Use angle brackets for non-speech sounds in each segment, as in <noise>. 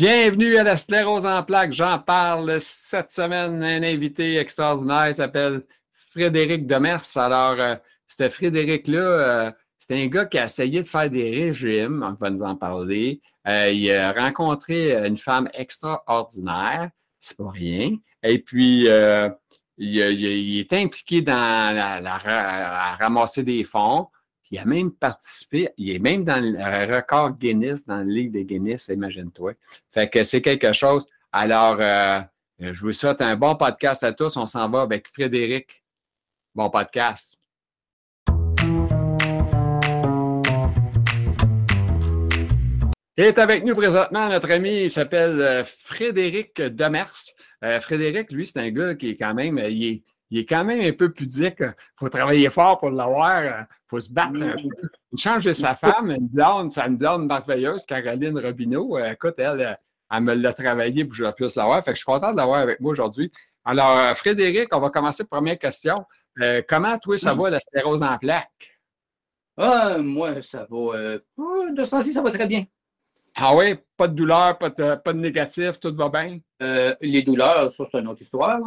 Bienvenue à la sclérose en plaques. J'en parle cette semaine. Un invité extraordinaire s'appelle Frédéric Demers. Alors, euh, ce Frédéric-là, euh, c'est un gars qui a essayé de faire des régimes. On va nous en parler. Euh, il a rencontré une femme extraordinaire. C'est pas rien. Et puis, il, est impliqué dans la, à ramasser des fonds. Il a même participé, il est même dans le record Guinness, dans le livre de Guinness, imagine-toi. Fait que c'est quelque chose. Alors, euh, je vous souhaite un bon podcast à tous. On s'en va avec Frédéric. Bon podcast. Il est avec nous présentement, notre ami, il s'appelle euh, Frédéric Demers. Euh, Frédéric, lui, c'est un gars qui est quand même, il est, il est quand même un peu pudique. Il faut travailler fort pour l'avoir. Il faut se battre un peu. Il change de sa femme, une blonde, c'est une blonde merveilleuse, Caroline Robineau. Euh, écoute, elle, elle me l'a travaillé pour que je puisse l'avoir. Fait que je suis content de l'avoir avec moi aujourd'hui. Alors, euh, Frédéric, on va commencer première question. Euh, comment, toi, ça va, la stérose en plaques? Ah, moi, ça va. de sens ça va très bien. Ah oui, pas de douleur, pas de, pas de négatif, tout va bien? Euh, les douleurs, ça, c'est une autre histoire.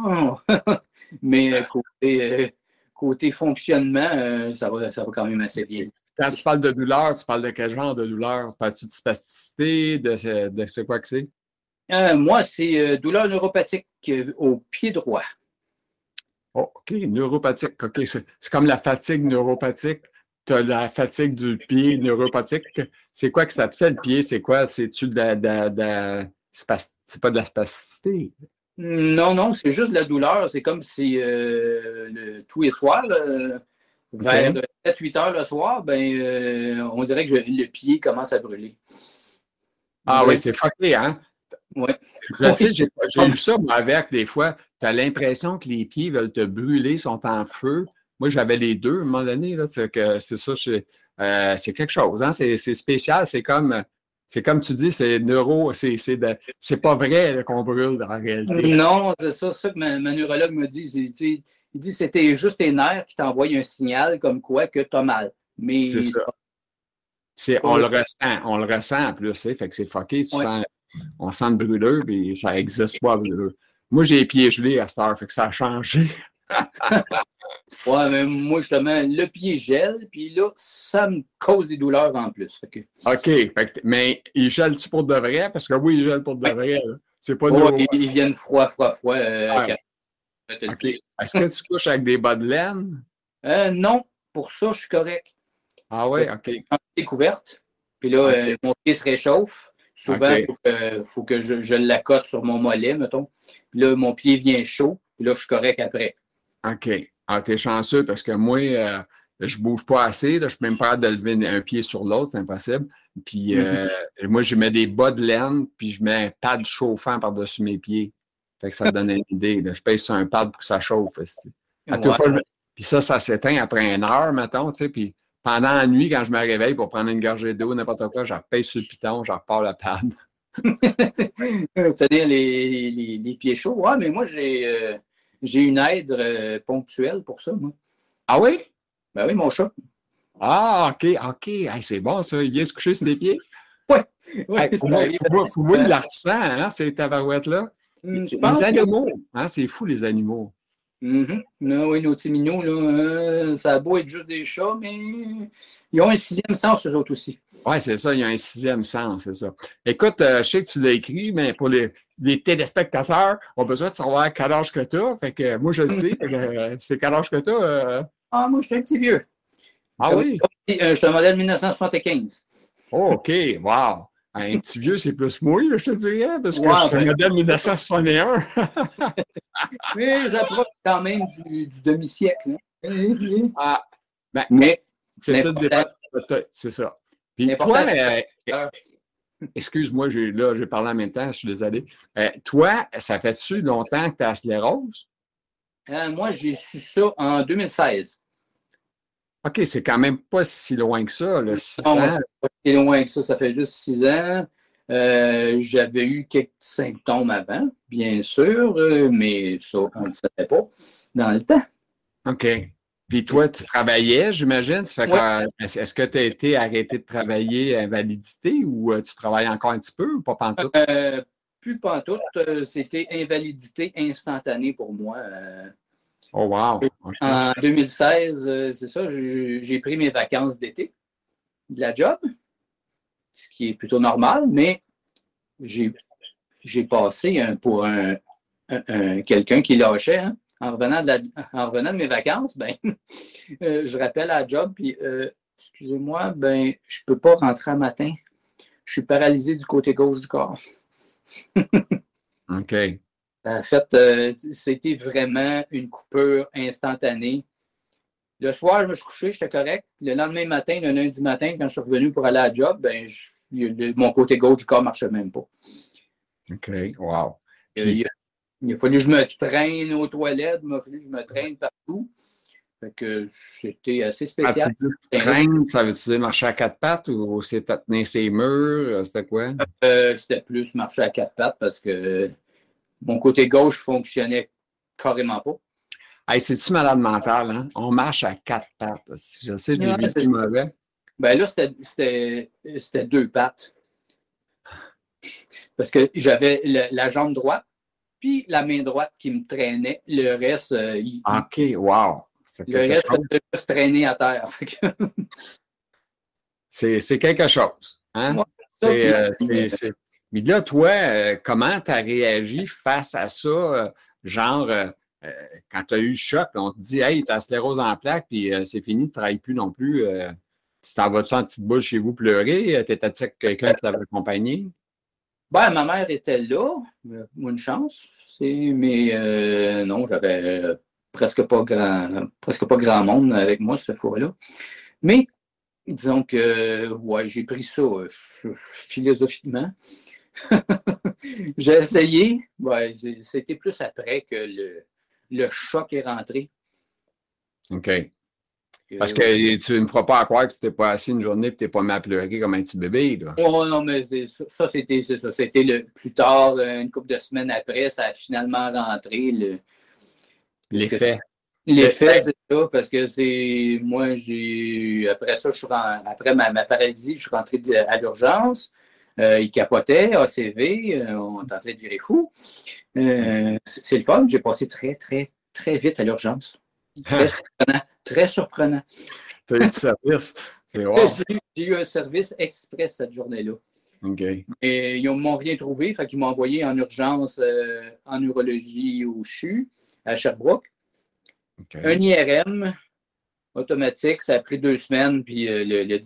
<laughs> Mais euh, côté, euh, côté fonctionnement, ça, va, ça va quand même assez bien. Quand tu parles de douleur, tu parles de quel genre de douleur? Parles-tu de spasticité? De, de c'est quoi que c'est? moi, c'est douleur neuropathique au pied droit. Oh, OK, neuropathique. OK, c'est comme la fatigue neuropathique tu as la fatigue du pied neuropathique. C'est quoi que ça te fait le pied? C'est quoi? C'est-tu de, de, c'est pas de la spasticité? Non, non, c'est juste de la douleur. C'est comme si euh, tous les soirs, vers 7-8 heures le soir, ben, euh, on dirait que le pied commence à brûler. Ah oui, c'est fucké, hein? Oui. Je sais, <laughs> j'ai eu ça, moi, avec des fois. Tu as l'impression que les pieds veulent te brûler, sont en feu. Moi, j'avais les deux à un moment donné. C'est ça, euh, c'est quelque chose. Hein? C'est spécial. C'est comme, comme tu dis, c'est neuro, c'est pas vrai qu'on brûle dans la réalité. Non, c'est ça, ça que ma, neurologue me dit. Il dit, il dit c'était juste tes nerfs qui t'envoient un signal comme quoi que tu as mal. Mais c'est ça. on le ressent, on le ressent en plus, fait que c'est fucké, on sent le brûleur, puis ça n'existe pas brûleur. Moi, j'ai les pieds gelés à cette heure, fait que ça a changé. <laughs> ouais, mais moi, justement, le pied gèle, puis là, ça me cause des douleurs en plus. OK. mais il gèle-tu pour de vrai? Parce que oui, il gèle pour de vrai. C'est pas ils, viennent froid, froid, froid. Euh, Est-ce que tu couches avec des bas de laine? Euh, non, pour ça, je suis correct. Ah oui, OK. Quand couverte, puis là, euh, mon pied se réchauffe. Souvent, il faut que, je, je l'accote sur mon mollet, mettons. Puis là, mon pied vient chaud, puis là, je suis correct après. OK. Ah, t'es chanceux parce que moi, euh, je bouge pas assez. Là, je peux même pas de lever un pied sur l'autre, c'est impossible. Puis euh, moi, je mets des bas de laine, puis je mets un pad chauffant par-dessus mes pieds. Fait que ça donne une idée. Je pèse sur un pad pour que ça chauffe. puis ça, ça s'éteint après une heure, mettons, tu sais, puis pendant la nuit, quand je me réveille pour prendre une gorgée d'eau, n'importe quoi, je repèse sur le piton, je repars le pad. <laughs> C'est-à-dire les, les, les, pieds chauds. Ouais, mais moi, j'ai. Euh, j'ai une aide euh, ponctuelle pour ça, moi. Ah oui? Ben oui, mon chat. Ah, OK, OK. c'est bon, ça. Il vient se coucher sur les pieds? Oui. <laughs> Ouais, faut, moi, il la ressent, hein, ces tabarouettes-là. Hmm, les animaux, hein, c'est fou, les animaux. Mm non, oui, nos petits mignons, là, euh, ça a beau être juste des chats, mais ils ont un sixième sens, eux autres aussi. Oui, c'est ça, ils ont un sixième sens, c'est ça. Écoute, euh, je sais que tu l'as écrit, mais pour les, téléspectateurs, on a besoin de savoir quel âge que tu as. Fait que moi, je le sais. <laughs> Euh, c'est quel âge que tu as? Ah, moi, je suis un petit vieux. Ah oui? Je suis un modèle 1975. Oh, OK, wow. Un petit vieux, c'est plus mouille, je te dirais, parce que je suis un modèle 1961. Mais j'approche quand même du, demi-siècle. Hein. Ah, ben, mais c'est tout C'est ça. Puis toi, euh, excuse-moi, là, j'ai parlé en même temps, je suis désolé. Euh, toi, ça fait-tu longtemps que tu as la sclérose? Euh, moi, j'ai su ça en 2016. OK, c'est quand même pas si loin que ça. Là, non, ans. pas si loin que ça. Ça fait juste six ans. Euh, j'avais eu quelques symptômes avant, bien sûr, euh, mais ça, on ne le savait pas dans le temps. OK. Puis toi, tu travaillais, j'imagine? Est-ce que tu as été arrêté de travailler invalidité ou euh, tu travailles encore un petit peu ou pas pantoute? Euh, plus pantoute. C'était invalidité instantanée pour moi. Oh wow! En 2016, c'est ça, j'ai pris mes vacances d'été de la job, ce qui est plutôt normal, mais j'ai passé pour un, quelqu'un qui lâchait. Hein en revenant de, mes vacances, <laughs> ben, euh, je rappelle à la job, puis euh, excusez-moi, ben, je ne peux pas rentrer un matin. Je suis paralysé du côté gauche du corps. <laughs> OK. En fait, euh, c'était vraiment une coupure instantanée. Le soir, je me suis couché, j'étais correct. Le lendemain matin, le lundi matin, quand je suis revenu pour aller à la job, ben, mon côté gauche du corps ne marchait même pas. OK, wow. Il a fallu que je me traîne aux toilettes, il a fallu que je me traîne partout. Fait que c'était assez spécial. Ah, traîne, ça veut dire marcher à quatre pattes ou c'était tenir ses murs? Euh, c'était quoi? Euh, c'était plus marcher à quatre pattes parce que mon côté gauche fonctionnait carrément pas. Hey, C'est-tu malade mental, hein? On marche à quatre pattes. Je sais, je l'ai mauvais. Ben là, c'était deux pattes. Parce que j'avais la jambe droite, puis la main droite qui me traînait. Le reste, euh, OK, wow. Le reste, de se traîner à terre. <laughs> c'est quelque chose. Hein? Euh, mais là, toi, euh, comment tu as réagi face à ça? genre, quand tu as eu le choc, on te dit, hey, tu as sclérose en plaques, puis c'est fini, tu ne travailles plus non plus. tu t'en vas-tu en petite boule chez vous pleurer? T'étais avec quelqu'un qui t'avait accompagné? Ben, ma mère était là, une chance mais euh, non, j'avais euh, presque pas grand presque pas grand monde avec moi cette fois-là. Mais disons que ouais, j'ai pris ça euh, philosophiquement. <laughs> j'ai essayé. Ouais, c'était plus après que le, le choc est rentré. OK. Parce que tu ne me feras pas croire que tu n'étais pas assis une journée et que tu n'es pas mis à pleurer comme un petit bébé. Là. Oh non, mais ça, c'était ça. C'était le plus tard, euh, une couple de semaines après, ça a finalement rentré. L'effet. L'effet, c'est ça, parce que c'est. Moi, j'ai. Après ça, je suis après ma, paralysie, je suis rentré à l'urgence. Euh, il capotait, ACV, euh, on est en train de virer fou. c'est le fun, j'ai passé très, très, très vite à l'urgence. Très Très surprenant. Tu as eu du service. C'est <laughs> J'ai eu un service express cette journée-là. OK. Et ils m'ont rien trouvé, fait qu'ils m'ont envoyé en urgence euh, en neurologie au CHU à Sherbrooke. Un IRM automatique, ça a pris deux semaines, puis euh, le, le,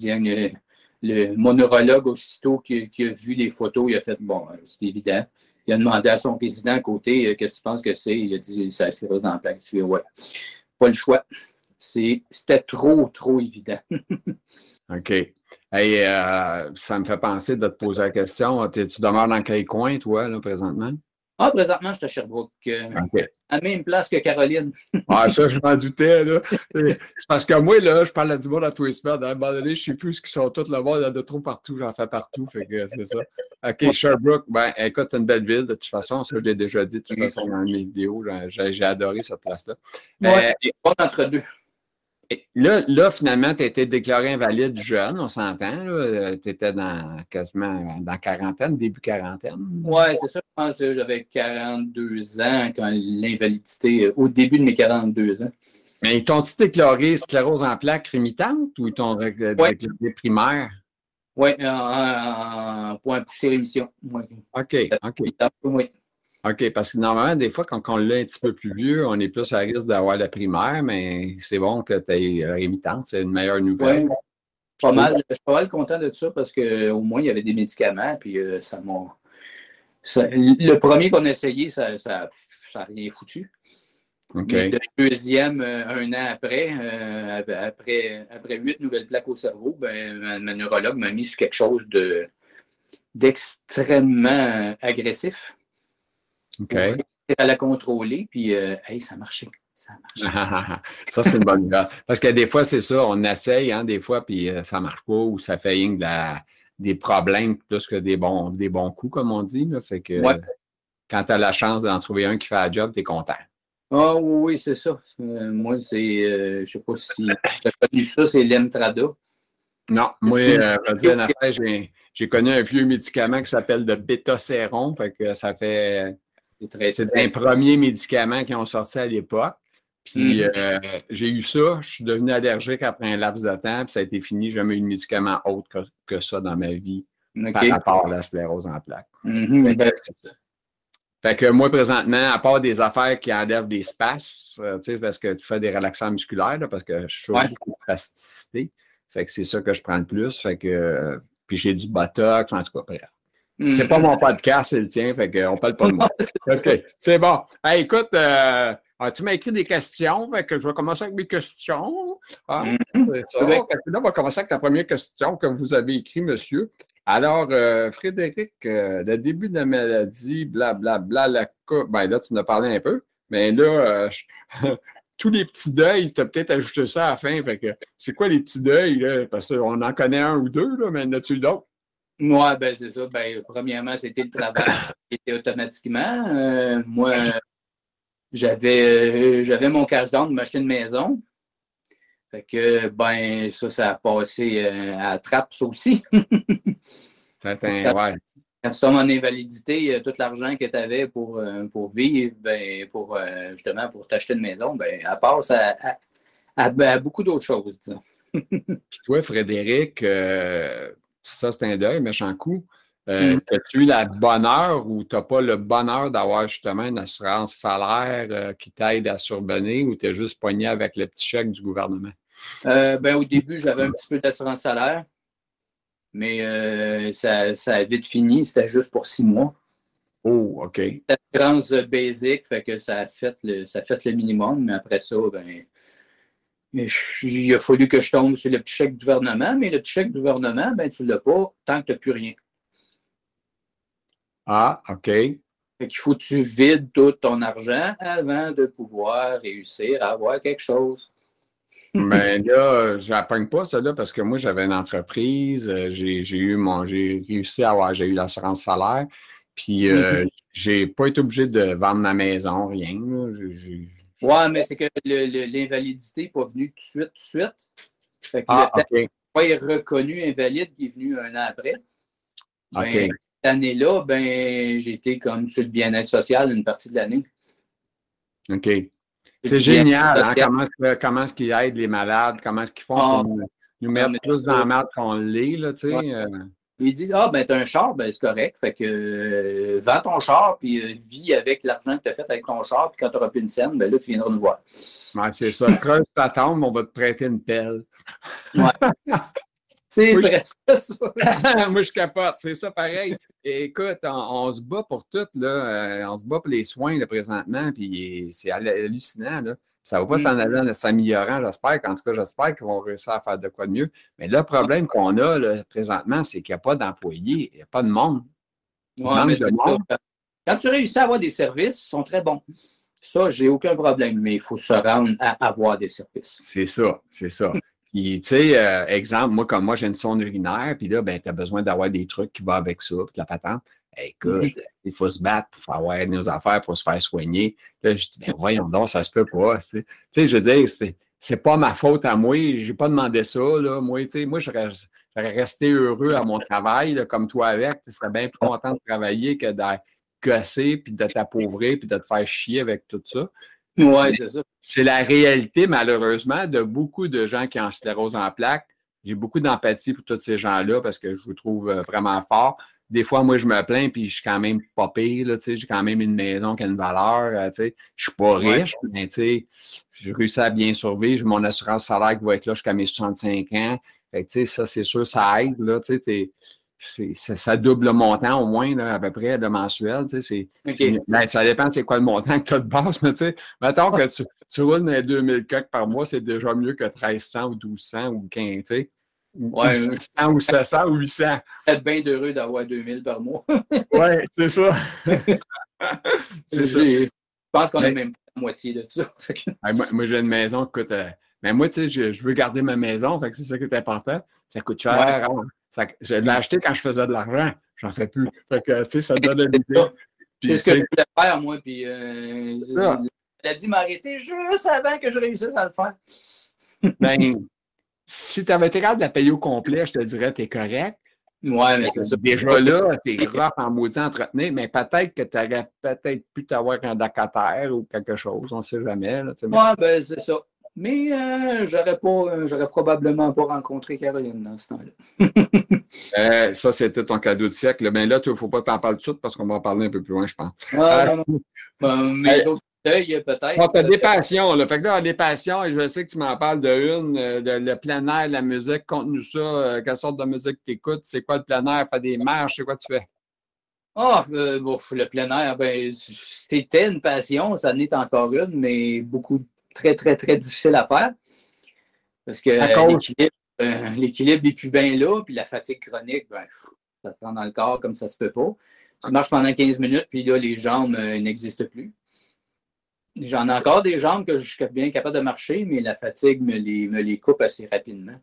le, mon aussitôt qui, a vu les photos, il a fait bon, euh, c'est évident. Il a demandé à son président à côté qu'est-ce que tu penses que c'est? Il a dit ça se en plaque. Il a dit ouais, pas le choix. C'était trop, trop évident. <laughs> OK. Hey, euh, ça me fait penser de te poser la question. Tu demeures dans quel coin, toi, là, présentement? Ah, présentement, je suis à Sherbrooke. Euh, à la même place que Caroline. <laughs> ah, ça, je m'en doutais. Là. C'est parce que moi, là, je parle du monde à tous les semaines. À un moment donné, je ne sais plus ce qu'ils sont tous le monde. Il y en a trop partout. J'en fais partout. Fait que c'est ça. OK, Sherbrooke, ben, écoute, une belle ville. De toute façon, ça, je l'ai déjà dit de toute façon dans mes vidéos. J'ai adoré cette place-là. Ouais, euh, entre deux. Là, là, finalement, tu as été déclaré invalide jeune, on s'entend. Tu étais dans, quasiment dans quarantaine, début quarantaine. Oui, c'est ça. Je pense que j'avais 42 ans quand l'invalidité, au début de mes 42 ans. Mais ils t'ont-ils déclaré sclérose en plaques rémitante ou ils t'ont déclaré primaire? Oui, en, point pousser rémission. OK, OK. Oui. OK, parce que normalement, des fois, quand on l'est un petit peu plus vieux, on est plus à risque d'avoir la primaire, mais c'est bon que tu aies rémitante, c'est une meilleure nouvelle. Pas mal, je suis pas mal content de ça parce qu'au moins, il y avait des médicaments, puis euh, ça m'a. Le premier qu'on a essayé, ça n'a ça, rien foutu. Le deuxième, euh, un an après, euh, après, après huit nouvelles plaques au cerveau, ben, ma, neurologue m'a mis sur quelque chose d'extrêmement agressif. OK. À la contrôler, puis euh, ça marchait. Ça marche. ça, c'est une bonne nouvelle. Parce que des fois, c'est ça, on essaye, hein, des fois, puis euh, ça ne marche pas ou ça fait de des problèmes plus que des bons, des bons coups, comme on dit. Là. Fait que quand tu as la chance d'en trouver un qui fait la job, tu es content. Ah oui, c'est ça. Euh, moi, c'est. je ne sais pas si tu as connu ça, c'est l'Emtrada. Non, moi, euh, j'ai connu un vieux médicament qui s'appelle le bêta-séron. Fait que ça fait. C'est un premier médicament qui ont sorti à l'époque. Puis mm. euh, j'ai eu ça, je suis devenu allergique après un laps de temps, puis ça a été fini. J'ai jamais eu de médicament autre que, ça dans ma vie par rapport à la sclérose en plaques. Mm-hmm. fait, que, moi, présentement, à part des affaires qui enlèvent des spasmes, euh, parce que tu fais des relaxants musculaires, parce que je suis beaucoup de plasticité. Fait que c'est ça que je prends le plus. Fait que, puis j'ai du botox, en tout cas, bref. C'est pas mm. mon podcast, c'est le tien, fait qu'on parle pas de moi. <laughs> OK, c'est bon. écoute, euh, tu m'as écrit des questions, fait que je vais commencer avec mes questions. Ah, mm. ça. Là, on va commencer avec ta première question que vous avez écrite, monsieur. Alors, euh, Frédéric, euh, le début de la maladie, blablabla, bla, bla, la ben là, tu en as parlé un peu, mais là, <laughs> tous les petits deuils, tu as peut-être ajouté ça à la fin. Fait que c'est quoi les petits deuils? Là? Parce qu'on en connaît un ou deux, là, mais en a-tu d'autres? Moi, ben c'est ça. Ben, premièrement, c'était le travail qui était automatiquement. Euh, moi, j'avais, j'avais mon cash down de m'acheter une maison. Fait que, ben, ça, ça a passé euh, à trappe, ça aussi. <laughs> Ouais. Quand tu tombes en invalidité, euh, tout l'argent que tu avais pour, pour vivre, ben, pour justement pour t'acheter une maison, ben, elle passe à, beaucoup d'autres choses, disons. <laughs> Puis toi, Frédéric, ça, c'est un deuil, méchant coup. Euh, mm. As-tu eu la bonheur ou tu n'as pas le bonheur d'avoir justement une assurance salaire euh, qui t'aide à survenir ou tu es juste poigné avec le petit chèque du gouvernement? Euh, ben, au début, j'avais un petit peu d'assurance salaire, mais ça, ça, a vite fini. C'était juste pour six mois. Oh, OK. L'assurance basique, fait que ça a fait le, ça a fait le minimum, mais après ça, ben, il a fallu que je tombe sur le petit chèque du gouvernement, mais le petit chèque du gouvernement, ben, tu ne l'as pas tant que tu n'as plus rien. Ah, OK. Fait qu'il faut que tu vides tout ton argent avant de pouvoir réussir à avoir quelque chose. <laughs> Mais là, je n'apprends pas ça là parce que moi, j'avais une entreprise, euh, j'ai eu mon, j'ai réussi à avoir, j'ai eu l'assurance salaire, puis euh, <laughs> j'ai pas été obligé de vendre ma maison, rien. Oui, mais c'est que l'invalidité n'est pas venue tout de suite, tout de suite. Fait que ah, le pas reconnu invalide qui est venu un an après. Ben, cette année-là, ben, j'ai été comme sur le bien-être social une partie de l'année. OK. C'est génial, hein, comment, comment est-ce qu'ils aident les malades, comment est-ce qu'ils font ah, pour nous, mettre plus dans la merde qu'on l'est, là, tu sais. Euh. Ils disent Ah, ben, t'as un char, ben, c'est correct. Fait que euh, vends ton char, puis euh, vis avec l'argent que tu as fait avec ton char, puis quand tu n'auras plus une scène, ben là, tu viendras nous voir. Ouais, c'est ça. Creuse ta tombe, on va te prêter une pelle. Ouais. <laughs> c'est vrai, ça. <laughs> Moi, je capote. C'est ça, pareil. écoute, on, se bat pour tout, là. Euh, on se bat pour les soins, là, présentement, puis c'est hallucinant, là. Ça ne va pas s'en aller en s'améliorant, j'espère. En tout cas, j'espère qu'ils vont réussir à faire de quoi de mieux. Mais le problème qu'on a là, présentement, c'est qu'il n'y a pas d'employés, il n'y a pas de monde. Quand tu réussis à avoir des services, ils sont très bons. Ça, j'ai aucun problème, mais il faut se rendre à avoir des services. C'est ça, c'est ça. Puis, tu sais, euh, exemple, moi, comme moi, j'ai une sonde urinaire, puis là, ben, tu as besoin d'avoir des trucs qui vont avec ça, puis la patente écoute, il faut se battre pour avoir nos affaires, pour se faire soigner. Là, je dis, ben voyons donc, ça se peut pas. Tu sais, je veux dire, c'est pas ma faute à moi. J'ai pas demandé ça. Là. Moi, tu sais, moi, j'aurais resté heureux à mon travail, comme toi avec. Tu serais bien plus content de travailler que de casser, puis de t'appauvrir, puis de te faire chier avec tout ça. Oui, c'est ça. C'est la réalité, malheureusement, de beaucoup de gens qui ont sclérose en plaques. J'ai beaucoup d'empathie pour tous ces gens-là parce que je vous trouve euh, vraiment fort des fois, moi, je me plains, puis je suis quand même pas pire, j'ai quand même une maison qui a une valeur, euh, sais. je suis pas riche, mais tu sais, j'ai réussi à bien survivre, j'ai mon assurance salaire qui va être là jusqu'à mes 65 ans, fait sais, ça, c'est sûr, ça aide, là, tu sais, ça double le montant au moins, là, à peu près, de mensuel, tu sais, ben, ça dépend c'est quoi le montant que tu as de base, mais tu sais, mettons que tu, tu roules dans 2000 coques par mois, c'est déjà mieux que 1300 ou 1200 ou 15, tu sais. Ouais, 600 ou 700 ou 800. Être bien heureux d'avoir 2000 par mois. <laughs> oui, c'est ça. <laughs> c'est ça. Je pense qu'on est même pas la moitié de ça. <laughs> moi, j'ai une maison qui coûte. Euh, mais moi, tu sais, je, veux garder ma maison, fait que c'est ça qui est important. Ça coûte cher. Hein. je l'ai acheté quand je faisais de l'argent. J'en fais plus. Fait que, tu sais, ça donne une idée. C'est ce que je voulais faire, moi. Puis, euh, a dit m'arrêter juste avant que je réussisse à le faire. ben, si tu avais été capable de la payer au complet, je te dirais, tu es correct. Ouais, mais c'est ça. Déjà là, t'es rough en maudit entretenir, mais peut-être que tu aurais peut-être pu t'avoir un locataire ou quelque chose, on ne sait jamais. Là, ouais, ben c'est ça. Mais euh, j'aurais pas, j'aurais probablement pas rencontré Caroline dans ce temps-là. <laughs> Euh, ça, c'était ton cadeau de siècle. Mais ben là, il ne faut pas t'en parler tout de suite parce qu'on va en parler un peu plus loin, je pense. Ah, non, non. Ben, mes autres deuils, peut-être. tu as des passions. Là. Fait que là, des passions, et je sais que tu m'en parles de une, euh, de, le plein air, la musique. Conte-nous ça. quelle sorte de musique tu écoutes? C'est quoi le plein air? Faire des marches? C'est quoi tu fais? Ah, bon, le plein air, ben, c'était une passion, ça n'est encore une, mais beaucoup très, très, très difficile à faire. Parce que euh, l'équilibre n'est plus bien là, puis la fatigue chronique, ben, ça prend dans le corps comme ça se peut pas. Tu marches pendant 15 minutes, puis là, les jambes euh, n'existent plus. J'en ai encore des jambes que je suis bien capable de marcher, mais la fatigue me les, me les coupe assez rapidement.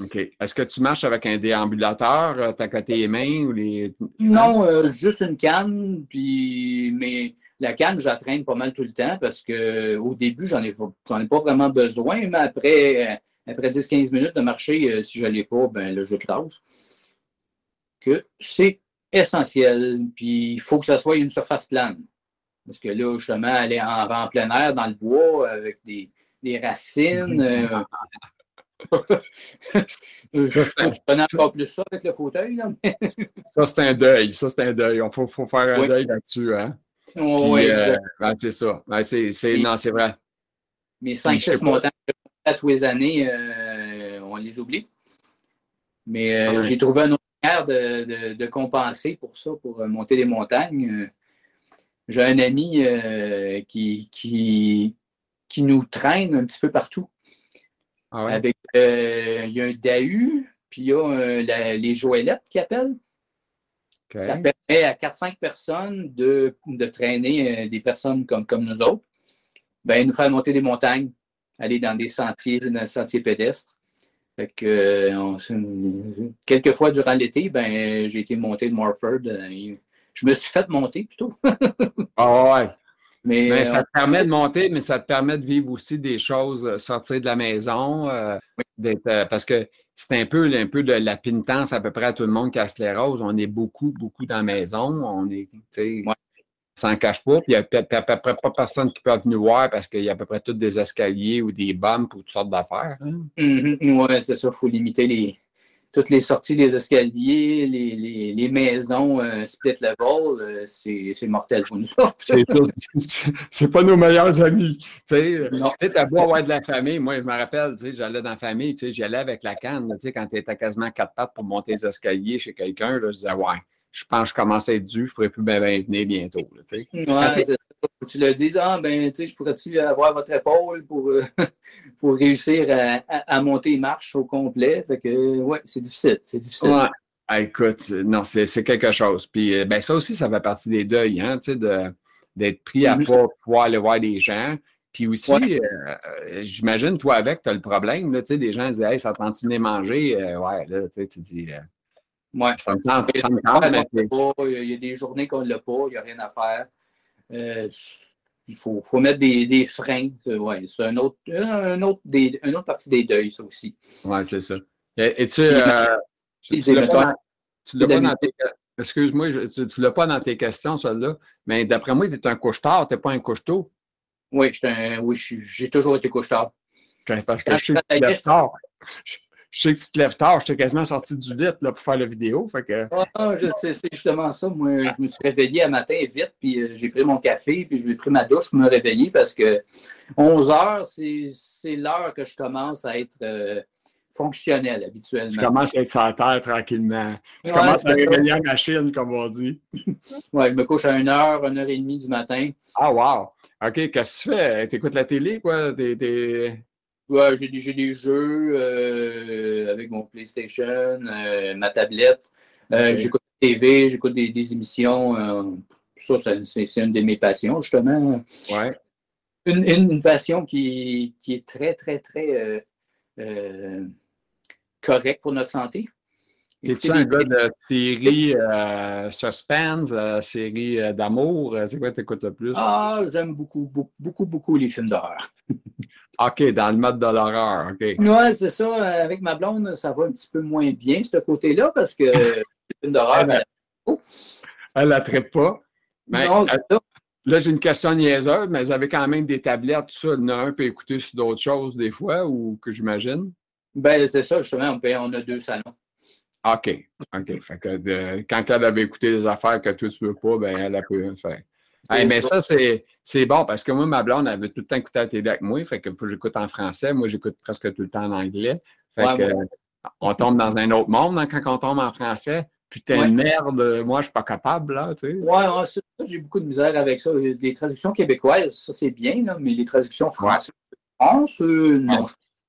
OK. Est-ce que tu marches avec un déambulateur, euh, t'as côté les mains ou les. Non, juste une canne, puis mais la canne, je la traîne pas mal tout le temps parce qu'au début, j'en ai, ai pas vraiment besoin, mais après, euh, après 10-15 minutes de marcher, euh, si je ne l'ai pas, ben là, je crase. Que c'est essentiel. Puis il faut que ça soit une surface plane. Parce que là, justement, aller en, en plein air dans le bois avec des, racines. Euh, <laughs> je connais encore plus ça avec le fauteuil. Là, <laughs> ça, c'est un deuil. Ça, c'est un deuil. Il faut, faut, faire un deuil là-dessus. Hein? oui, euh, ben, c'est ça. Ben, c'est, non, c'est vrai. Mes 5-6 montagnes à tous les années, euh, on les oublie. Mais euh, j'ai trouvé un autre manière de, de, compenser pour ça, pour monter des montagnes. J'ai un ami qui, qui, qui nous traîne un petit peu partout. Ah Avec, il y a un DAU, puis il y a les joëlettes qui appellent. Ça permet à 4-5 personnes de, de traîner euh, des personnes comme, comme nous autres, ben, nous faire monter des montagnes, aller dans des sentiers, dans des sentiers pédestres. Fait que, euh, quelques fois durant l'été, ben, j'ai été monté de Morford. Euh, je me suis fait monter plutôt. <laughs> ah ouais. Mais, ça te permet de monter, mais ça te permet de vivre aussi des choses, sortir de la maison, parce que c'est un peu, un peu de la pénitence à peu près à tout le monde qui a les roses. On est beaucoup, beaucoup dans la maison. On est, ouais. s'en cache pas. Puis il n'y a à peu près pas personne qui peut venir voir parce qu'il y a à peu près tous des escaliers ou des bumps ou toutes sortes d'affaires. Hein. Mm-hmm. Oui, c'est ça. Il faut limiter les, toutes les sorties des escaliers, les, les, maisons euh, split level, euh, c'est mortel pour nous <laughs> C'est pas nos meilleurs amis. Tu sais, t'as beau avoir de la famille. Moi, je me rappelle, j'allais dans la famille, j'y allais avec la canne. Quand tu étais quasiment quatre pattes pour monter les escaliers chez quelqu'un, je disais, ouais, je pense que je commence à être dû, je pourrais plus bien venir bientôt. ouais, c'est tu le dises, ah, ben, tu sais, je pourrais-tu avoir votre épaule pour, euh, <laughs> pour réussir à, monter une marche au complet? Fait que, ouais, c'est difficile. C'est difficile. Ouais. Ah, écoute, non, c'est quelque chose. Puis, euh, ben, ça aussi, ça fait partie des deuils, hein, tu sais, d'être pris à ne mm-hmm. pas pouvoir aller voir des gens. Puis aussi, euh, j'imagine, toi, avec, tu as le problème, là, tu sais, des gens disent, hey, ça tente de manger? ouais, là, tu sais, tu dis. ouais. Ça me tente, ça me tente, mais Il y a des journées qu'on ne l'a pas, il n'y a rien à faire. Euh, il faut, faut, mettre des, des freins. Ouais, c'est un autre, un autre des, une autre partie des deuils, ça aussi. Oui, c'est ça. Et, tu, euh, tu, tu l'as pas, dans tes, excuse-moi, tu ne l'as pas dans tes questions, celle-là, mais d'après moi, tu es un couche-tard, tu n'es pas un couche-tôt. Oui, j'ai toujours été couche-tard. Parce que je suis je <laughs> sais que tu te lèves tard, j'étais quasiment sorti du lit là, pour faire la vidéo. Fait que... c'est justement ça. Moi, je me suis réveillé à matin vite, puis euh, j'ai pris mon café, puis je vais pris ma douche pour me réveiller parce que 11 heures, c'est l'heure que je commence à être euh, fonctionnel habituellement. Tu commences à être sur la terre tranquillement. Tu commences à réveiller la machine, comme on dit. <laughs> oui, je me couche à 1 heure, 1 heure et demie du matin. Ah, wow! OK, qu'est-ce que tu fais? Tu écoutes la télé, quoi? Ouais, j'ai des jeux euh, avec mon PlayStation, euh, ma tablette. Euh, j'écoute la TV, j'écoute des, émissions. ça, c'est une de mes passions, justement. Ouais. Une, passion qui, est très, très, très correcte pour notre santé. T'es-tu un gars de série euh, suspense, euh, série euh, d'amour? C'est quoi tu écoutes le plus? Ah, j'aime beaucoup, beaucoup, beaucoup, les films d'horreur. <laughs> OK, dans le mode de l'horreur, OK. Oui, c'est ça. Avec ma blonde, ça va un petit peu moins bien, ce côté-là, parce que les films d'horreur, elle ne la traite pas. Mais, non, Là, j'ai une question niaiseuse, mais vous avez quand même des tablettes, tout ça. Un peut écouter sur d'autres choses des fois, ou que j'imagine? Ben, c'est ça, justement, on, a deux salons. OK. OK. Fait que quand elle avait écouté des affaires que toi, tu ne veux pas, ben, elle a pu faire. mais ça, c'est bon parce que moi, ma blonde avait tout le temps écouté la télé avec moi. Fait que j'écoute en français. Moi, j'écoute presque tout le temps en anglais. Fait que, on tombe dans un autre monde hein, quand on tombe en français. Putain de merde, moi, je suis pas capable, là, tu sais. Ouais, j'ai beaucoup de misère avec ça. Les traductions québécoises, ça, c'est bien, là, mais les traductions françaises, euh, non.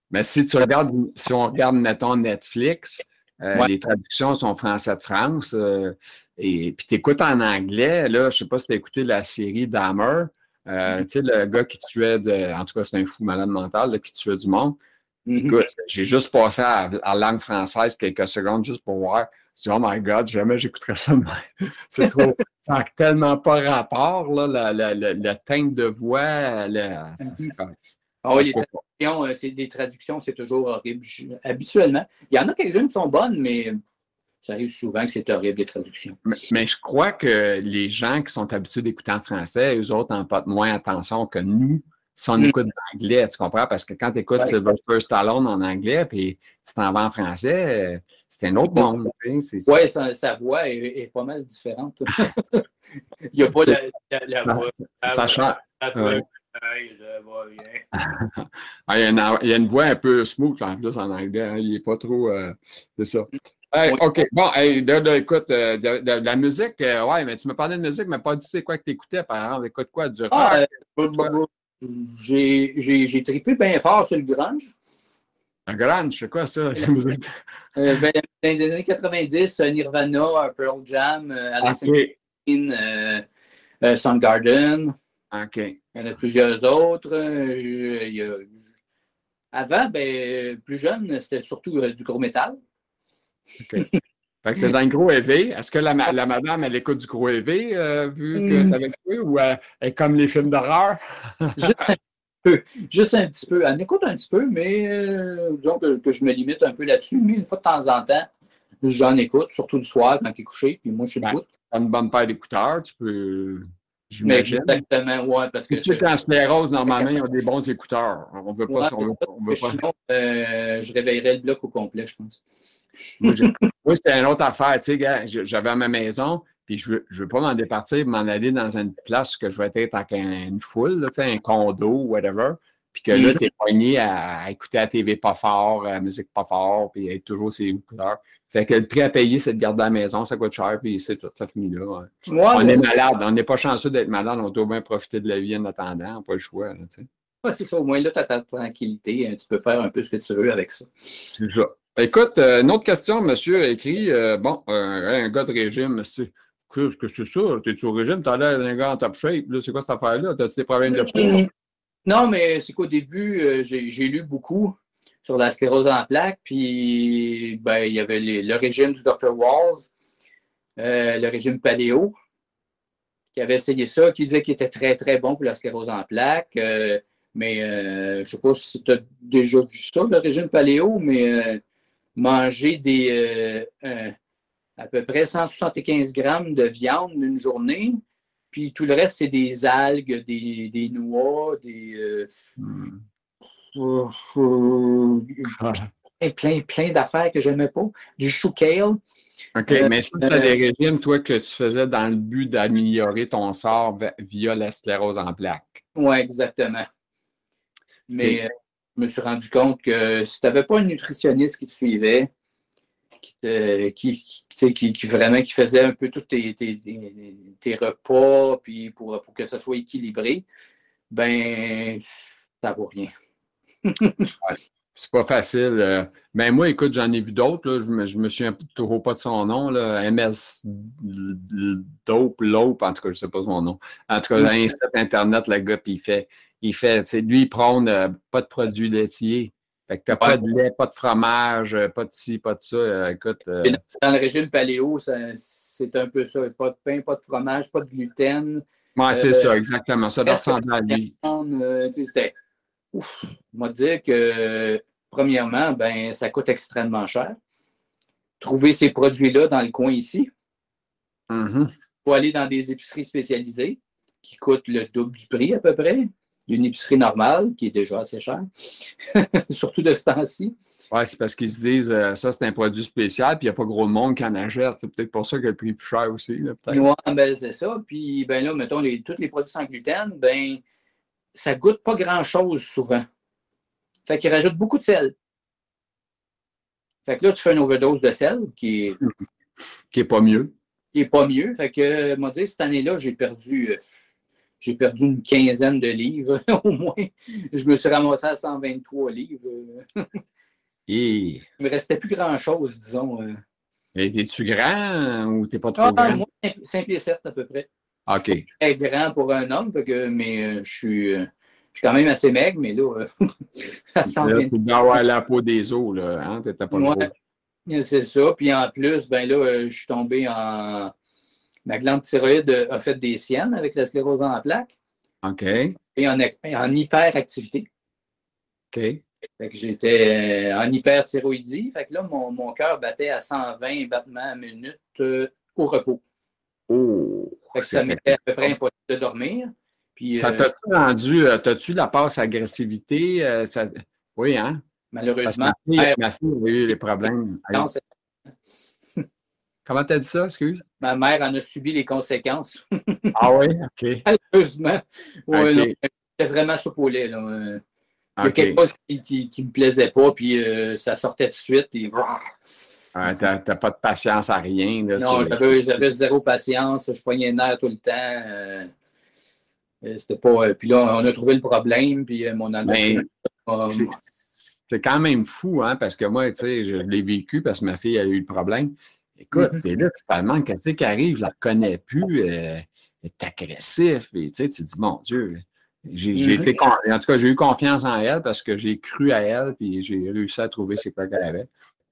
Mais si tu regardes, si on regarde, mettons, Netflix, euh, les traductions sont français de France. Euh, et puis tu écoutes en anglais, là, je sais pas si tu as écouté la série Dahmer. Mm-hmm. Tu sais, le gars qui tuait, de, en tout cas, c'est un fou malade mental, qui tuait du monde. Mm-hmm. Écoute, j'ai juste passé à, à, langue française quelques secondes juste pour voir. Je dis, oh my God, jamais j'écouterais ça. <laughs> C'est trop. ça n'a tellement pas rapport, là, la, teinte de voix. Ah oui, les traductions, euh, c'est, traductions, c'est toujours horrible. habituellement. Il y en a quelques-unes qui sont bonnes, mais ça arrive souvent que c'est horrible, les traductions. Mais, je crois que les gens qui sont habitués d'écouter en français, eux autres en portent moins attention que nous si on mm. écoute en anglais, tu comprends? Parce que quand tu écoutes Sylvester Stallone en anglais, puis tu t'en vas en français, c'est un autre monde. Oui, sa, voix est, pas mal différente. <laughs> Il n'y a pas la, voix. Ça change. <laughs> Ah, il, y a une, voix un peu smooth en plus en anglais. Hein. Il n'est pas trop. Euh, c'est ça. OK. Bon, écoute, euh, de, la musique, ouais, mais tu me parlais de musique, mais pas dit c'est quoi que tu écoutais, par exemple. Écoute quoi, du ah, rock? j'ai trippé bien fort sur le grunge. Un grunge, c'est quoi ça? <laughs> euh, ben, dans les années 90, euh, Nirvana, Pearl Jam, euh, Alice okay. in euh, euh, Soundgarden. OK. Il y en a plusieurs autres. Avant, ben, plus jeune, c'était surtout du gros métal. OK. <laughs> Fait que dans le gros EV. Est-ce que la, la, madame, elle écoute du gros EV, euh, vu que tu avais vu, ou elle est comme les films d'horreur? <laughs> Juste un peu. Juste un petit peu. Elle écoute un petit peu, mais euh, disons que, je me limite un peu là-dessus. Mais une fois de temps en temps, j'en écoute, surtout du soir quand il est couché, puis moi, je suis Ben, une bonne paire d'écouteurs, tu peux. Exactement, ouais, parce que. Tu sais qu'en sclérose, normalement, ils ont des bons écouteurs. On ne veut pas. on veut, veut pas. Sinon, euh, je réveillerais le bloc au complet, je pense. Moi, c'était une autre affaire. Tu sais, j'avais à ma maison, puis je ne veux, pas m'en départir, m'en aller dans une place que je vais être avec une foule, tu sais, un condo, whatever. Puis que là, mm-hmm. tu es poigné à, écouter la TV pas fort, la musique pas fort, puis être toujours ses couleurs. Fait que le prix à payer, c'est de garder à la maison, ça coûte cher, puis c'est tout, ça finit là. on est malade, on n'est pas chanceux d'être malade, on doit bien profiter de la vie en attendant, pas le choix. Là, ouais, c'est ça, au moins là, tu as ta tranquillité, hein, tu peux faire un peu ce que tu veux avec ça. C'est ça. Écoute, euh, une autre question, monsieur a écrit euh, Bon, un gars de régime, monsieur. Qu'est-ce que c'est ça? T'es-tu au régime? T'as l'air d'un gars en top shape. C'est quoi cette affaire-là? T'as-tu des problèmes de poids? Non, mais c'est qu'au début, euh, j'ai lu beaucoup sur la sclérose en plaques, puis ben, il y avait le régime du Dr. Walls, le régime paléo, qui avait essayé ça, qui disait qu'il était très, très bon pour la sclérose en plaques. mais je ne sais pas si tu as déjà vu ça, le régime paléo, mais manger des, euh, à peu près 175 grammes de viande une journée. Puis tout le reste, c'est des algues, des, noix, des. Euh, plein, plein d'affaires que je n'aimais pas. Du chou kale. OK, euh, mais si tu as des régimes, toi, que tu faisais dans le but d'améliorer ton sort via la sclérose en plaques. Oui, exactement. Mais je me suis rendu compte que si tu n'avais pas un nutritionniste qui te suivait, qui, vraiment qui faisait un peu tous tes, repas puis pour, pour que ça soit équilibré, ben ça vaut rien. C'est pas facile. Euh. Ben moi, écoute, j'en ai vu d'autres. Je me, je me souviens toujours pas de son nom. Là. MS Dope, Lope, en tout cas, je ne sais pas son nom. En tout cas, un site Internet, le gars, puis il fait, il fait, lui, il prône euh, pas de produits laitiers. Fait que tu n'as pas de lait, pas de fromage, pas de ci, pas de ça. écoute. Dans le régime paléo, c'est un peu ça. Pas de pain, pas de fromage, pas de gluten. Oui, c'est ça, exactement. Ça doit ressembler à lui. C'était. Ouf, on va dire que, premièrement, ben, ça coûte extrêmement cher. Trouver ces produits-là dans le coin ici. Il mm-hmm. faut aller dans des épiceries spécialisées qui coûtent le double du prix à peu près d'une épicerie normale, qui est déjà assez cher, <laughs> surtout de ce temps-ci. Oui, c'est parce qu'ils se disent euh, ça, c'est un produit spécial, puis il n'y a pas gros de monde qui en achète. C'est peut-être pour ça que le prix est plus cher aussi. Oui, ben, c'est ça. Puis ben là, mettons, les, tous les produits sans gluten, ben ça goûte pas grand-chose souvent. Fait qu'ils rajoutent beaucoup de sel. Fait que là, tu fais une overdose de sel qui est. qui est pas mieux. Qui est pas mieux. Fait que, moi, dire, cette année-là, j'ai perdu. Euh, j'ai perdu une quinzaine de livres <laughs> au moins. Je me suis ramassé à 123 livres. Et... Il ne me restait plus grand-chose, disons. Euh. Es-tu grand ou t'es pas trop ah, grand? Moi, 5 pieds 7 à peu près. OK. Très grand pour un homme, que, mais euh, je suis, euh, je suis quand même assez maigre, mais là, <laughs> à 123. Tu dois avoir la peau des os, là. Hein? T'étais pas ouais, C'est ça. Puis en plus, ben là, je suis tombé en Ma glande thyroïde a fait des siennes avec la sclérose en plaques. OK. Et en, en hyperactivité. OK. Fait que j'étais euh, en hyperthyroïdie. Fait que là, mon, mon cœur battait à 120 battements à minute euh, au repos. Oh! Que ça m'était à peu près impossible de dormir. Puis, ça euh, t'a-tu rendu, t'as-tu la passe agressivité? Ça... Oui, hein? Malheureusement. Ma fille, a eu les problèmes. Non, <laughs> Comment t'as dit ça, excuse? Ma mère en a subi les conséquences. ah oui? <laughs> OK. Malheureusement. Ouais, C'était vraiment soupe au lait. Là. Il y a quelque chose qui ne me plaisait pas, puis euh, ça sortait de suite. Puis... Ah, t'as pas de patience à rien. Là, non, j'avais zéro patience. Je poignais les nerfs tout le temps. Euh, euh, c'était pas. Puis là, on a trouvé le problème, puis mon ami. C'est quand même fou, hein, parce que moi, tu sais, je l'ai vécu parce que ma fille a eu le problème. Écoute, mm-hmm. t'es là, tu te demandes qu'est-ce qui arrive, je la connais plus, euh, elle est agressif, et tu sais, tu dis, mon Dieu, j'ai été, en tout cas, j'ai eu confiance en elle parce que j'ai cru à elle, puis j'ai réussi à trouver ce quoi qu'elle avait.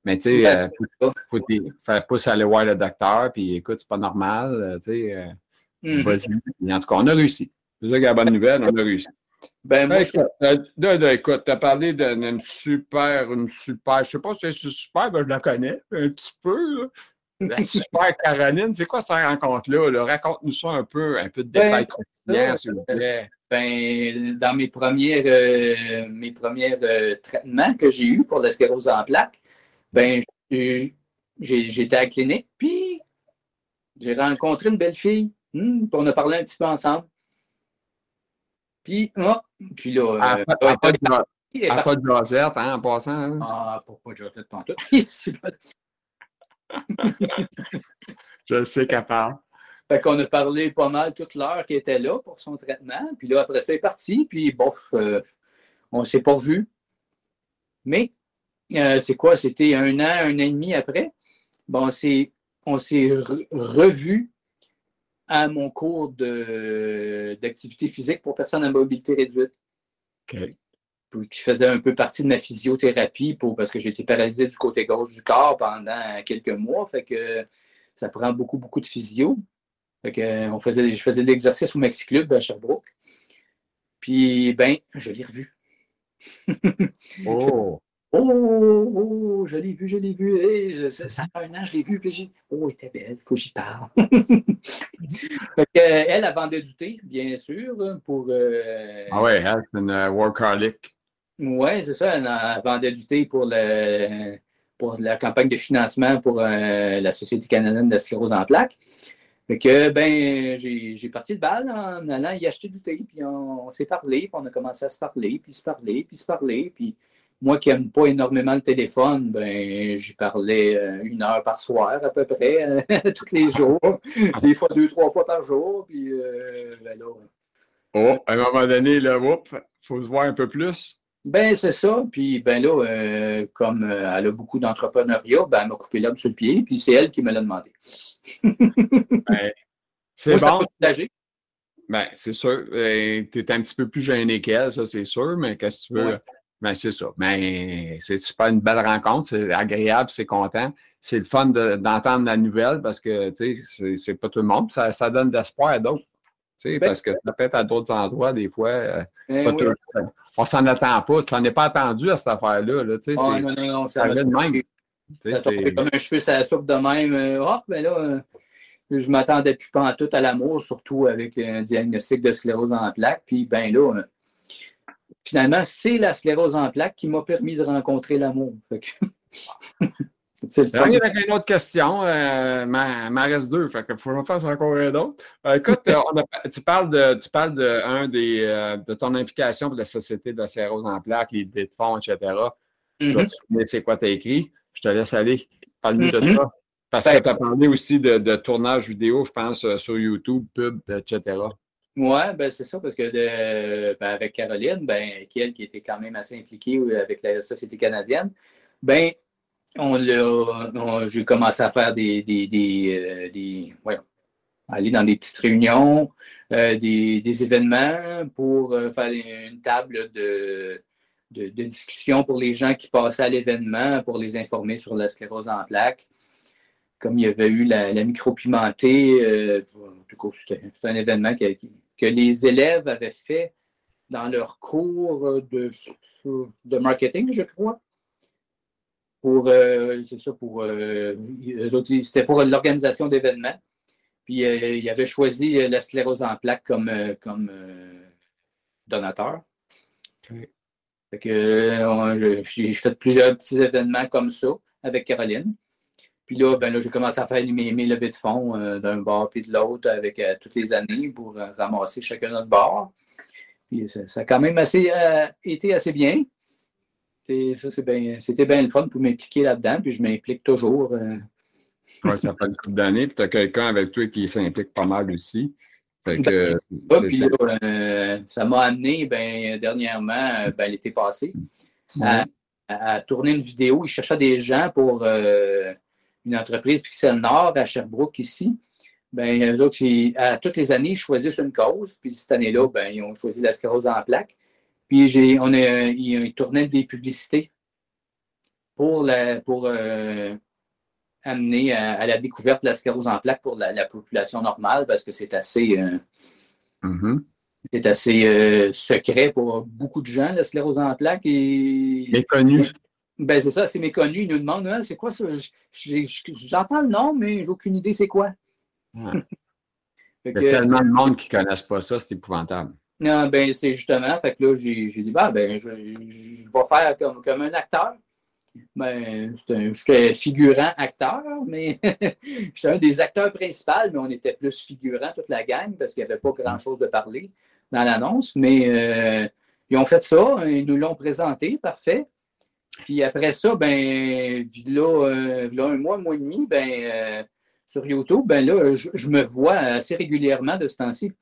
Mais tu sais, euh, faut, faut, faut pousse aller voir le docteur, puis écoute, c'est pas normal, euh, tu sais, mm-hmm. vas-y. En tout cas, on a réussi. C'est ça qui est la bonne nouvelle, on a réussi. Ben, moi, écoute, tu as parlé d'une super, une super, je sais pas si c'est super, ben, je la connais un petit peu. La super Caroline, c'est quoi cette rencontre-là? Raconte-nous ça un peu, un peu de détails ben, s'il vous plaît. Ben, dans mes premiers, euh, mes premiers euh, traitements que j'ai eus pour la sclérose en plaques, ben, j'étais à la clinique, puis j'ai rencontré une belle fille, hmm, puis on a parlé un petit peu ensemble. Puis, oh, puis là. Euh, pas, de, pas de jasette, hein, en passant. Hein? Ah, pas, pas de jasette, pas tout. <laughs> Je sais qu'elle parle. Fait qu'on a parlé pas mal toute l'heure qui était là pour son traitement. Puis là, après ça, est parti. Puis bon, euh, on ne s'est pas vu. Mais euh, c'est quoi? C'était un an, un an et demi après. Bon, on s'est revu à mon cours d'activité physique pour personnes à mobilité réduite. OK qui faisait un peu partie de ma physiothérapie pour, parce que j'étais paralysé du côté gauche du corps pendant quelques mois. Fait que ça prend beaucoup, beaucoup de physio. Fait que on faisait, je faisais de l'exercice au Maxi Club à Sherbrooke. Puis, ben, je l'ai revu. <laughs> oh! Oh, oh, je l'ai vu, je l'ai vu. ça, fait un an, je l'ai vu. Puis j'ai oh, elle était belle, il faut que j'y parle. <laughs> fait que, elle, a vendait du thé, bien sûr, pour. Euh, ah ouais, elle, c'est une uh, workaholic. Oui, c'est ça. Elle vendait du thé pour, le, pour la campagne de financement pour euh, la Société canadienne de la sclérose en plaques. Fait que, ben, j'ai parti de balle en allant y acheter du thé, puis on, s'est parlé, puis on a commencé à se parler, puis se parler, puis se parler, puis moi qui n'aime pas énormément le téléphone, ben, j'y parlais euh, une heure par soir à peu près, <laughs> tous les jours, <laughs> des fois deux, trois fois par jour, puis euh, ben là, Oh, à un moment donné, là, il faut se voir un peu plus. Ben, c'est ça. Puis, ben là, euh, comme euh, elle a beaucoup d'entrepreneuriat, ben, elle m'a coupé l'homme sur le pied, puis c'est elle qui me l'a demandé. ben, <laughs> c'est bon. Ben, c'est sûr. Euh, tu es un petit peu plus gêné qu'elle, ça, c'est sûr, mais qu'est-ce que tu veux? Ben, c'est ça. Mais c'est super une belle rencontre. C'est agréable, c'est content. C'est le fun d'entendre la nouvelle parce que, tu sais, c'est pas tout le monde. Ça, ça donne d'espoir à d'autres. Ben parce que ça peut être à d'autres endroits, des fois. Euh, ben on s'en attend pas. Tu n'en es pas attendu à cette affaire-là. Là, oh, non, non, non, ça, va de même. Ça comme un cheveu la soupe de même. Euh, oh, ben là, euh, je m'attendais plus pas en tout à l'amour, surtout avec un diagnostic de sclérose en plaques. Puis, ben là, finalement, c'est la sclérose en plaques qui m'a permis de rencontrer l'amour. <laughs> C'est le fun. avec une autre question. Euh, m'en reste deux. Fait que faut en faire encore un d'autre. Euh, écoute, euh, tu parles de tu parles de un des de ton implication pour la Société de la sclérose en plaques, les de fonds, etc. Mm -hmm. c'est quoi tu as écrit? Je te laisse aller. Parle-nous de mm-hmm. ça. Parce que ben tu as parlé aussi de, de, tournage vidéo, je pense, sur YouTube, pub, etc. Oui, ben c'est ça, parce que de, ben avec Caroline, ben, qui, elle, qui était quand même assez impliquée avec la Société canadienne, ben, on j'ai commencé à faire des, des, des, euh, aller dans des petites réunions, euh, des, événements pour euh, faire une table de, discussion pour les gens qui passaient à l'événement, pour les informer sur la sclérose en plaques. Comme il y avait eu la, la micropimentée, c'était un événement que, les élèves avaient fait dans leur cours de marketing, je crois pour, euh, c'est ça, pour, euh, c'était pour l'organisation d'événements. Puis euh, il avait choisi la sclérose en plaques comme, comme donateur. Fait que j'ai fait plusieurs petits événements comme ça avec Caroline. Puis là, ben là j'ai commencé à faire mes, mes levées de fonds d'un bar puis de l'autre avec toutes les années pour ramasser chacun notre bar. Puis ça, a quand même assez, été assez bien c'était bien le fun pour m'impliquer là-dedans, puis je m'implique toujours. Euh. Ça fait une couple d'années, puis tu as quelqu'un avec toi qui s'implique pas mal aussi. Ben, euh, ça m'a amené ben, dernièrement, ben, l'été passé, à, tourner une vidéo. Il cherchait des gens pour euh, une entreprise Pixel Nord à Sherbrooke ici. Ben, eux autres, à toutes les années, ils choisissent une cause. Puis cette année-là, ben, ils ont choisi la sclérose en plaques. Puis j'ai, on est, il, tournait des publicités pour, la, pour euh, amener à, la découverte de la sclérose en plaques pour la, population normale parce que c'est assez, euh, mm-hmm. c'est assez euh, secret pour beaucoup de gens, la sclérose en plaques. Et... Méconnu. Ben, c'est ça, c'est méconnu. Ils nous demandent ah, c'est quoi ça? J'entends le nom, mais j'ai aucune idée c'est quoi. <laughs> Il y a tellement de monde qui ne connaissent pas ça, c'est épouvantable. Non, ben, c'est justement, fait que là, j'ai dit, bah, ben, je, vais faire comme, comme un acteur. Ben, j'étais figurant acteur, mais <laughs> j'étais un des acteurs principaux, mais on était plus figurant toute la gang parce qu'il n'y avait pas grand-chose de parler dans l'annonce. Mais euh, ils ont fait ça, ils nous l'ont présenté, parfait. Puis après ça, ben, là, euh, un mois, un mois et demi, ben, euh, sur YouTube, ben là, je, je, me vois assez régulièrement de ce temps-ci.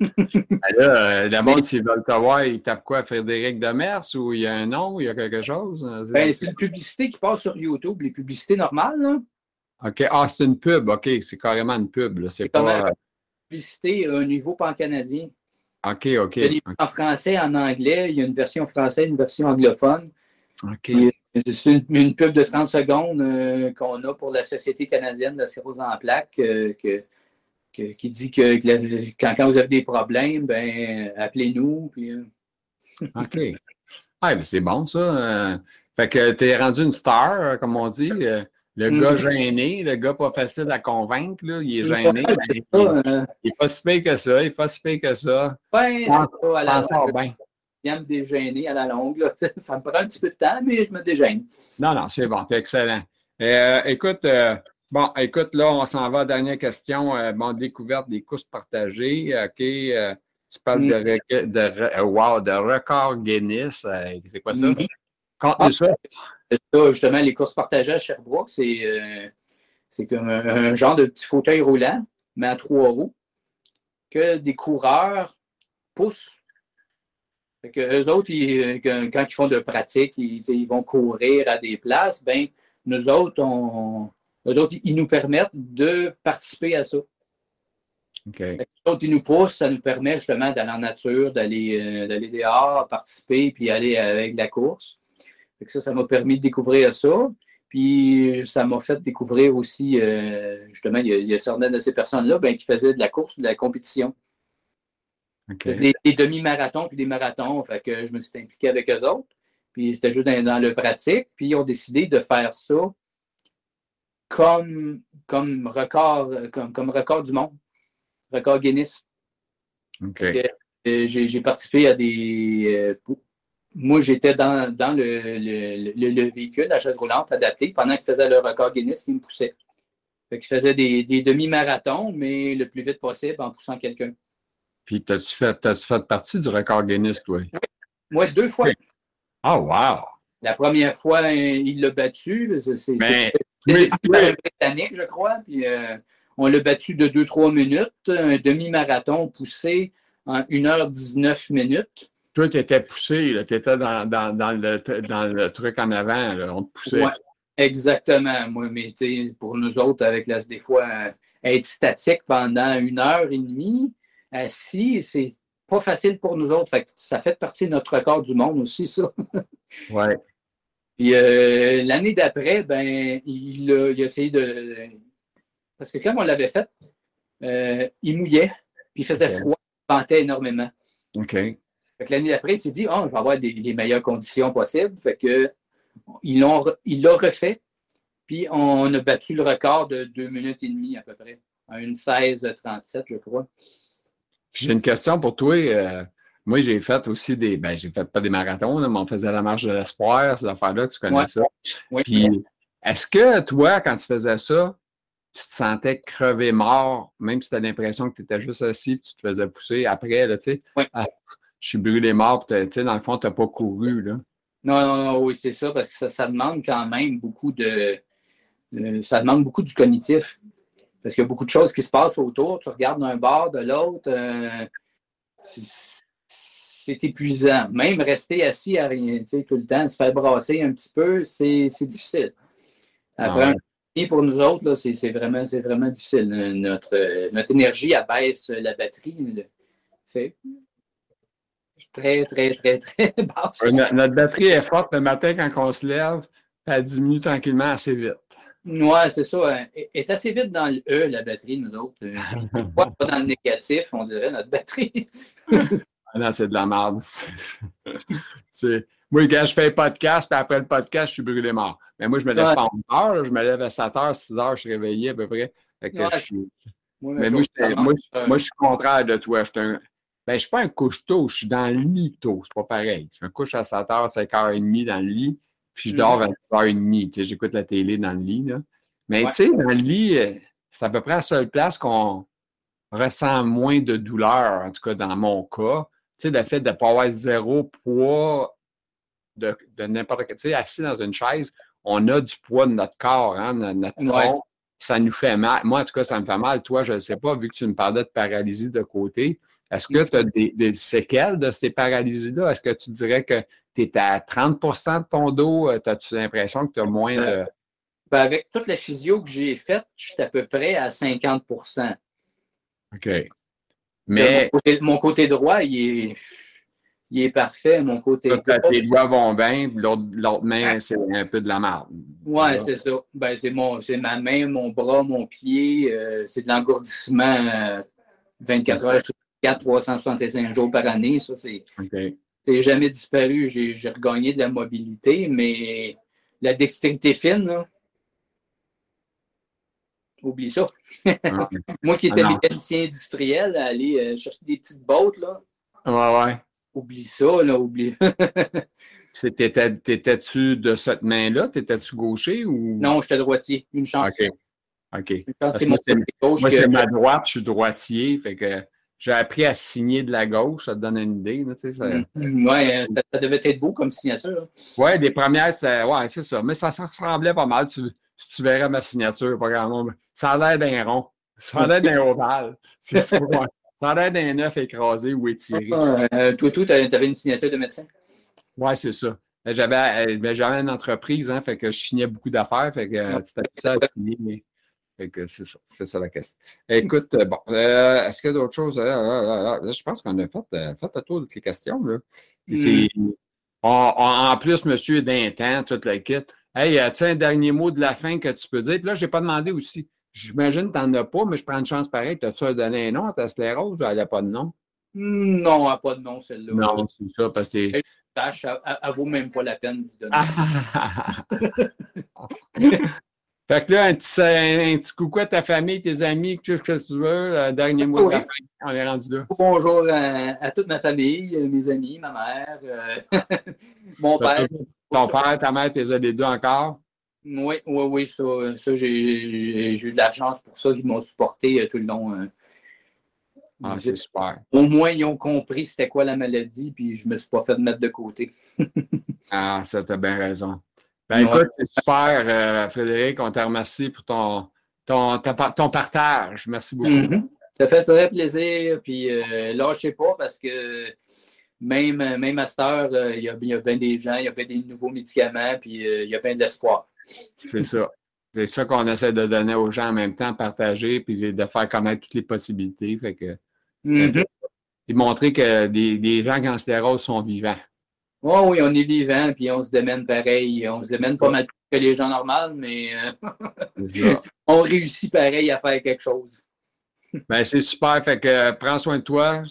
Ben là, euh, le monde, s'ils veulent te voir, ils tapent quoi? Frédéric Demers ou il y a un nom, il y a quelque chose? Ben, c'est une publicité qui passe sur YouTube, les publicités normales. Là. OK. Ah, c'est une pub. OK, c'est carrément une pub. C'est pas. Une publicité au niveau pan-canadien. OK, OK. Il y a en français, en anglais. Il y a une version française, une version anglophone. OK. C'est une, pub de 30 secondes euh, qu'on a pour la Société canadienne de la sclérose en plaques. Euh, que qui dit que, quand, vous avez des problèmes, ben appelez-nous. Euh. <laughs> OK. Ah, c'est bon, ça. Euh. fait que tu es rendu une star, euh, comme on dit. Le gars mm-hmm. gêné, le gars pas facile à convaincre, là, il est gêné. il, n'est pas si pire que ça, il n'est pas si pire que ça. Ben, c'est pas à la longue. Il aime dégêner à la longue. <laughs> Ça me prend un petit peu de temps, mais je me dégêne. Non, non, c'est bon, c'est excellent. écoute, Bon, écoute, là, on s'en va. Dernière question. Euh, bon, découverte des courses partagées. OK. Euh, tu parles de, mm. de, euh, wow, de record Guinness. c'est quoi ça? Mm-hmm. Quand ah, ça? ça? Justement, les courses partagées à Sherbrooke, c'est, c'est comme un, genre de petit fauteuil roulant, mais à trois roues, que des coureurs poussent. Fait que eux autres, quand ils font de pratique, ils, ils, vont courir à des places, ben nous autres, on, eux autres, ils nous permettent de participer à ça. Okay. ils nous poussent, ça nous permet justement d'aller en nature, d'aller euh, d'aller dehors, participer, puis aller avec la course. ça, ça m'a permis de découvrir ça. Puis ça m'a fait découvrir aussi, euh, justement, il y, a, certaines de ces personnes-là ben, qui faisaient de la course, de la compétition. Des, demi-marathons puis des marathons. Fait que je me suis impliqué avec eux autres. Puis c'était juste dans, le pratique. Puis ils ont décidé de faire ça comme, comme, record, comme, comme record du monde. Record Guinness. Euh, j'ai participé à des. Euh, moi, j'étais dans, le, véhicule, la chaise roulante adaptée, pendant qu'il faisait le record Guinness, il me poussait. Fait qu'il faisait des, demi-marathons, mais le plus vite possible en poussant quelqu'un. Puis, t'as-tu fait, fait partie du record Guinness, toi? Oui, Moi, deux fois. Ah, wow! La première fois, il l'a battu. C'est ben, britannique, je crois. Puis, euh, on l'a battu de 2-3 minutes. Un demi-marathon poussé en 1h19 minutes. Toi, tu étais poussé, tu étais dans, le, truc en avant, on te poussait. exactement. Moi, mais pour nous autres, avec la, des fois, être statique pendant une heure et demie, assis, c'est pas facile pour nous autres. ça fait partie de notre record du monde aussi, ça. oui. Puis euh, l'année d'après, ben, il a, essayé de. Parce que quand on l'avait fait, euh, il mouillait, puis il faisait froid, il ventait énormément. OK l'année d'après, il s'est dit, oh, je vais avoir les meilleures conditions possibles. Fait que, il l'a refait. Puis on a battu le record de deux minutes et demie à peu près, à une 16-37, je crois. J'ai une question pour toi. Euh, moi, j'ai fait aussi des. Ben, j'ai fait pas des marathons, mais on faisait la marche de l'espoir, ces affaires-là, tu connais ça. Puis, est-ce que toi, quand tu faisais ça, tu te sentais crever mort, même si tu as l'impression que tu étais juste assis et tu te faisais pousser après, tu sais? Ah, je suis brûlé mort, tu sais, dans le fond, tu n'as pas couru, là. Non, non, non, oui, c'est ça, parce que ça, demande quand même beaucoup de. ça demande beaucoup du cognitif. Parce qu'il y a beaucoup de choses qui se passent autour. Tu regardes d'un bord, de l'autre. Euh, c'est épuisant. Même rester assis à rien, tu sais, tout le temps, se faire brasser un petit peu, c'est difficile. Après, pour nous autres, c'est vraiment, vraiment difficile. Notre, notre énergie abaisse la batterie. Fait très, très, très, très <laughs> basse. Notre, batterie est forte le matin quand on se lève, elle diminue tranquillement assez vite. Oui, c'est ça. Elle est assez vite dans le E, la batterie, nous autres. <laughs> Pas dans le négatif, on dirait, notre batterie. <laughs> Ah non, c'est de la merde. <laughs> moi, quand je fais un podcast, puis après le podcast, je suis brûlé mort. Mais moi, je me lève pas à 11 heures, je me lève à 7 h, 6 h, je suis réveillé à peu près. mais moi, moi, je suis contraire de toi. Je suis un, ben, je ne suis pas un couche-tôt, je suis dans le lit tôt. C'est pas pareil. Je me couche à 7h, 5h30 dans le lit, puis je mm. dors à 10h30. Tu sais, j'écoute la télé dans le lit. Là. Mais tu sais, dans le lit, euh, c'est à peu près la seule place qu'on ressent moins de douleur, en tout cas dans mon cas. Tu sais, le fait de ne pas avoir zéro poids de, n'importe quoi. Tu sais, assis dans une chaise, on a du poids de notre corps, hein, notre tronc. Ça nous fait mal. Moi, en tout cas, ça me fait mal. Toi, je ne sais pas, vu que tu me parlais de paralysie de côté. Est-ce que tu as des, séquelles de ces paralysies-là? Est-ce que tu dirais que tu es à 30% de ton dos? Euh, as-tu l'impression que tu as moins de. Ben, avec toute la physio que j'ai faite, je suis à peu près à 50 OK. Mais. Mon côté, droit, il est, il est parfait. Mon côté droit. Tes doigts vont bien, l'autre main, c'est un peu de la merde. Oui, c'est ça. Ben, c'est ma main, mon bras, mon pied. Euh, c'est de l'engourdissement 24 euh, heures sur 365 jours par année. Ça, c'est jamais disparu. J'ai regagné de la mobilité, mais la dextérité fine, là, oublie ça. <laughs> Moi qui étais ah mécanicien industriel, aller euh, chercher des petites bottes, là. Ouais, ouais. Oublie ça, là, oublie. <laughs> T'étais-tu de cette main-là? T'étais-tu gaucher ou? Non, j'étais droitier. Une chance. OK. OK. Moi, c'est ma droite, je suis droitier. Fait que j'ai appris à signer de la gauche, ça te donne une idée. Tu sais, mm-hmm. Oui, ça, devait être beau comme signature. Oui, les premières, c'était. Ouais, c'est ça. Mais ça, ressemblait pas mal. Si tu verrais ma signature, pas grand nombre. Ça a l'air d'un rond. Ça a l'air d'un ovale. <laughs> C'est ça. A l'air d'un œuf écrasé ou étiré. Euh, toi, tout, tu avais une signature de médecin? Oui, c'est ça. J'avais, euh, ben, j'avais une entreprise, hein, fait que je signais beaucoup d'affaires, fait que c'était ça à signer. c'est ça, c'est ça la question. Écoute, bon, est-ce qu'il y a d'autres choses? je pense qu'on a fait, fait le tour de toutes les questions. Là. Mm. en plus, monsieur est d'un temps, toute la kit. Hey, as-tu un dernier mot de la fin que tu peux dire? Puis là, je n'ai pas demandé aussi. J'imagine que tu n'en as pas, mais je prends une chance pareille. As-tu donné un nom à ta sclérose ou elle n'a pas de nom? Non, elle n'a pas de nom, celle-là. Non, c'est ça, parce que. Elle, elle, vaut même pas la peine de donner. <laughs> fait que là, un petit, un, petit, coucou à ta famille, tes amis, tout ce que tu veux, dernier mot de la fin, on est rendu là. Bonjour à, toute ma famille, mes amis, ma mère, euh, <laughs> mon père. Ton père, ta mère, t'es les deux encore? Oui, oui, oui, ça, ça j'ai eu de la chance pour ça. Ils m'ont supporté euh, tout le long. Euh. ah, c'est super. Au moins, ils ont compris c'était quoi la maladie, puis je ne me suis pas fait mettre de côté. <laughs> ah, ça, t'as bien raison. Ben écoute, c'est super, euh, Frédéric. On te remercie pour ton, ton, ton partage. Merci beaucoup. Mm-hmm. Ça fait très plaisir. Puis euh, lâchez pas parce que même, même à cette heure, il y, a, bien des gens, il y a bien des nouveaux médicaments, puis il y a bien d'espoir. C'est ça. C'est ça qu'on essaie de donner aux gens en même temps, partager, puis de faire connaître toutes les possibilités. Fait que, mm-hmm. Et montrer que des, gens cancéreux sont vivants. Oh, oui, on est vivants, puis on se démène pareil. On se démène pas mal que les gens normaux, mais euh, <laughs> on réussit pareil à faire quelque chose. Ben, c'est super. Fait que prends soin de toi.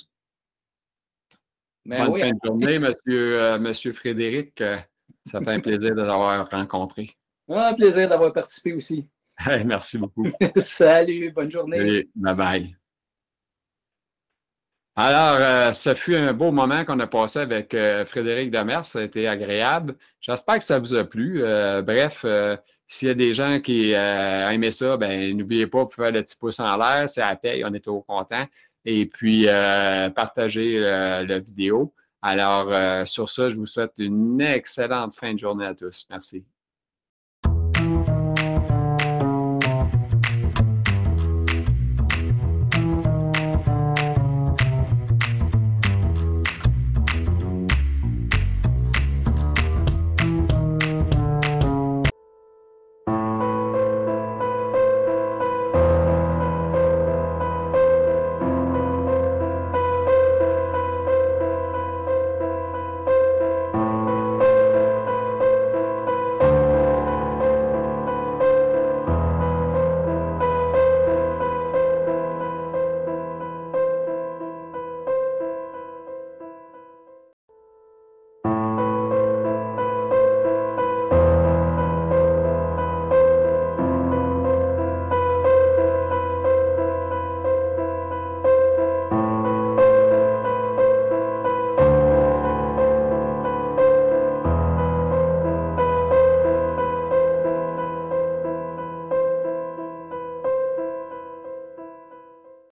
Bonne fin de journée, monsieur, euh, monsieur Frédéric. Euh, ça fait un plaisir de t'avoir rencontré. Un plaisir d'avoir participé aussi. <laughs> merci beaucoup. <laughs> Salut, bonne journée. bye bye. Alors, euh, ce fut un beau moment qu'on a passé avec euh, Frédéric Demers. Ça a été agréable. J'espère que ça vous a plu. Euh, bref, s'il y a des gens qui aimé ça, ben n'oubliez pas de faire le petit pouce en l'air. C'est à paye. On est trop content. Et puis, partagez la vidéo. Alors, sur ça, je vous souhaite une excellente fin de journée à tous. Merci.